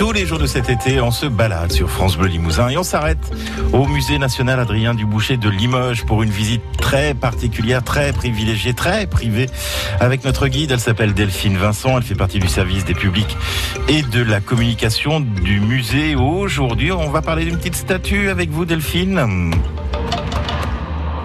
Tous les jours de cet été, on se balade sur France Bleu Limousin et on s'arrête au musée national Adrien Duboucher de Limoges pour une visite très particulière, très privilégiée, très privée avec notre guide. Elle s'appelle Delphine Vincent. Elle fait partie du service des publics et de la communication du musée. Aujourd'hui, on va parler d'une petite statue avec vous, Delphine.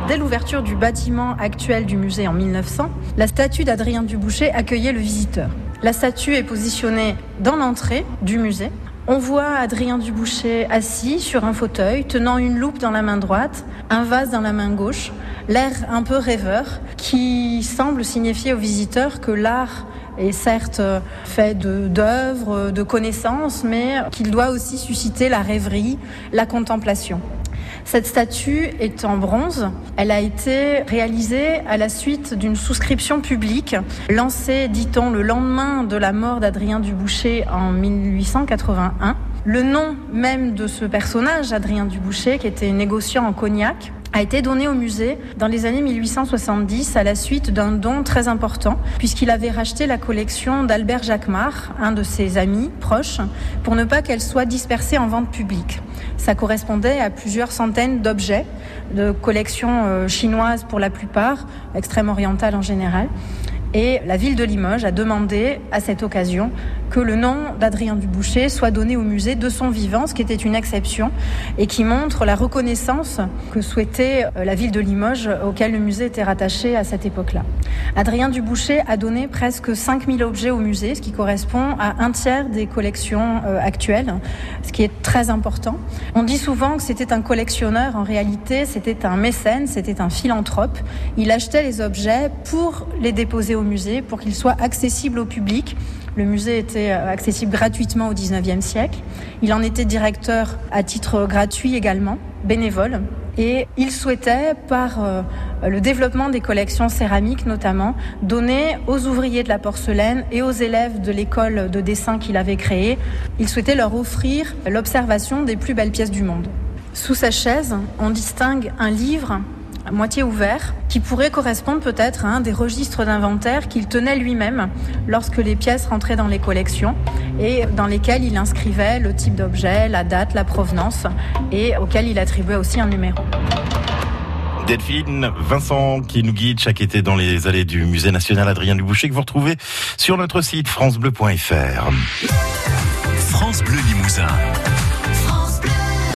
Dès l'ouverture du bâtiment actuel du musée en 1900, la statue d'Adrien Duboucher accueillait le visiteur. La statue est positionnée dans l'entrée du musée. On voit Adrien Duboucher assis sur un fauteuil, tenant une loupe dans la main droite, un vase dans la main gauche, l'air un peu rêveur, qui semble signifier aux visiteurs que l'art est certes fait d'œuvres, de, de connaissances, mais qu'il doit aussi susciter la rêverie, la contemplation. Cette statue est en bronze. Elle a été réalisée à la suite d'une souscription publique lancée, dit-on, le lendemain de la mort d'Adrien Duboucher en 1881. Le nom même de ce personnage, Adrien Duboucher, qui était négociant en cognac, a été donné au musée dans les années 1870 à la suite d'un don très important, puisqu'il avait racheté la collection d'Albert Jacquemart, un de ses amis proches, pour ne pas qu'elle soit dispersée en vente publique. Ça correspondait à plusieurs centaines d'objets, de collections chinoises pour la plupart, extrême orientale en général. Et la ville de Limoges a demandé à cette occasion que le nom d'Adrien Duboucher soit donné au musée de son vivant, ce qui était une exception et qui montre la reconnaissance que souhaitait la ville de Limoges auquel le musée était rattaché à cette époque-là. Adrien Duboucher a donné presque 5000 objets au musée, ce qui correspond à un tiers des collections actuelles, ce qui est très important. On dit souvent que c'était un collectionneur, en réalité c'était un mécène, c'était un philanthrope. Il achetait les objets pour les déposer au musée, pour qu'ils soient accessibles au public. Le musée était accessible gratuitement au 19e siècle. Il en était directeur à titre gratuit également, bénévole. Et il souhaitait, par euh, le développement des collections céramiques notamment, donner aux ouvriers de la porcelaine et aux élèves de l'école de dessin qu'il avait créée, il souhaitait leur offrir l'observation des plus belles pièces du monde. Sous sa chaise, on distingue un livre à moitié ouvert, qui pourrait correspondre peut-être à un des registres d'inventaire qu'il tenait lui-même lorsque les pièces rentraient dans les collections et dans lesquelles il inscrivait le type d'objet, la date, la provenance et auquel il attribuait aussi un numéro. Delphine, Vincent qui nous guide chaque été dans les allées du musée national Adrien Duboucher que vous retrouvez sur notre site francebleu.fr. France Bleu Limousin.